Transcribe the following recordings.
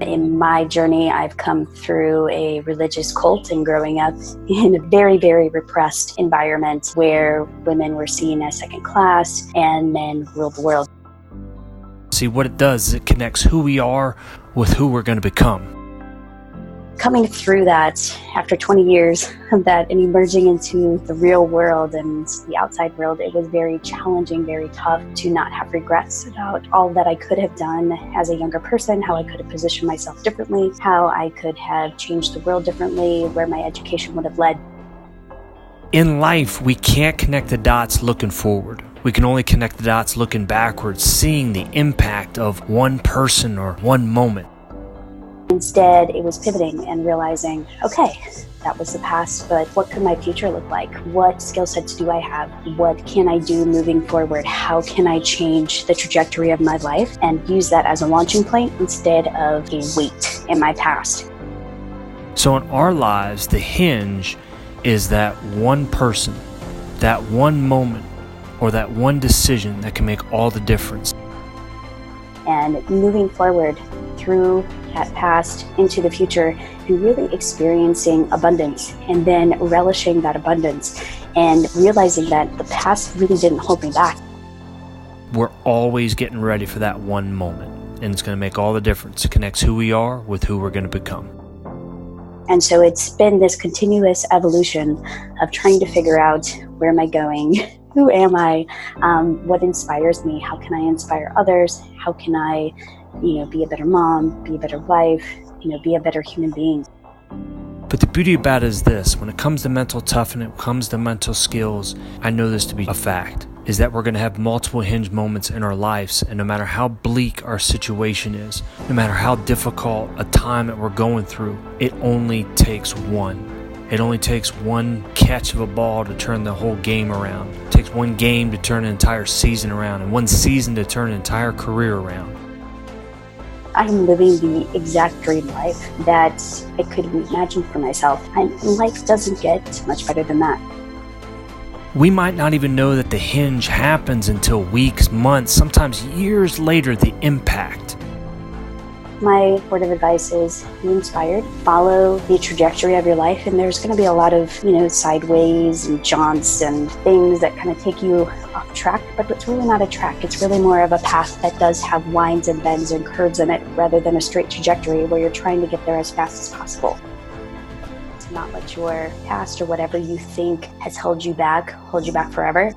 In my journey, I've come through a religious cult and growing up in a very, very repressed environment where women were seen as second class and men ruled the world. See, what it does is it connects who we are with who we're going to become coming through that after 20 years of that and emerging into the real world and the outside world, it was very challenging, very tough to not have regrets about all that I could have done as a younger person, how I could have positioned myself differently, how I could have changed the world differently, where my education would have led. In life, we can't connect the dots looking forward. We can only connect the dots looking backwards, seeing the impact of one person or one moment. Instead, it was pivoting and realizing, okay, that was the past, but what could my future look like? What skill sets do I have? What can I do moving forward? How can I change the trajectory of my life and use that as a launching point instead of a weight in my past? So, in our lives, the hinge is that one person, that one moment, or that one decision that can make all the difference. And moving forward through that past into the future and really experiencing abundance and then relishing that abundance and realizing that the past really didn't hold me back. We're always getting ready for that one moment, and it's going to make all the difference. It connects who we are with who we're going to become. And so it's been this continuous evolution of trying to figure out where am I going? Who am I? Um, what inspires me? How can I inspire others? How can I you know, be a better mom, be a better wife, you know, be a better human being. But the beauty about it is this when it comes to mental toughness, when it comes to mental skills, I know this to be a fact is that we're going to have multiple hinge moments in our lives. And no matter how bleak our situation is, no matter how difficult a time that we're going through, it only takes one. It only takes one catch of a ball to turn the whole game around. It takes one game to turn an entire season around, and one season to turn an entire career around. I'm living the exact dream life that I could imagine for myself. And life doesn't get much better than that. We might not even know that the hinge happens until weeks, months, sometimes years later, the impact. My word of advice is be inspired, follow the trajectory of your life, and there's going to be a lot of, you know, sideways and jaunts and things that kind of take you off track, but it's really not a track. It's really more of a path that does have winds and bends and curves in it rather than a straight trajectory where you're trying to get there as fast as possible. Not let your past or whatever you think has held you back hold you back forever.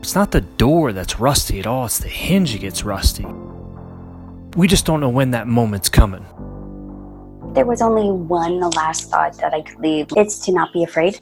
It's not the door that's rusty at all, it's the hinge that gets rusty. We just don't know when that moment's coming. There was only one last thought that I could leave. It's to not be afraid.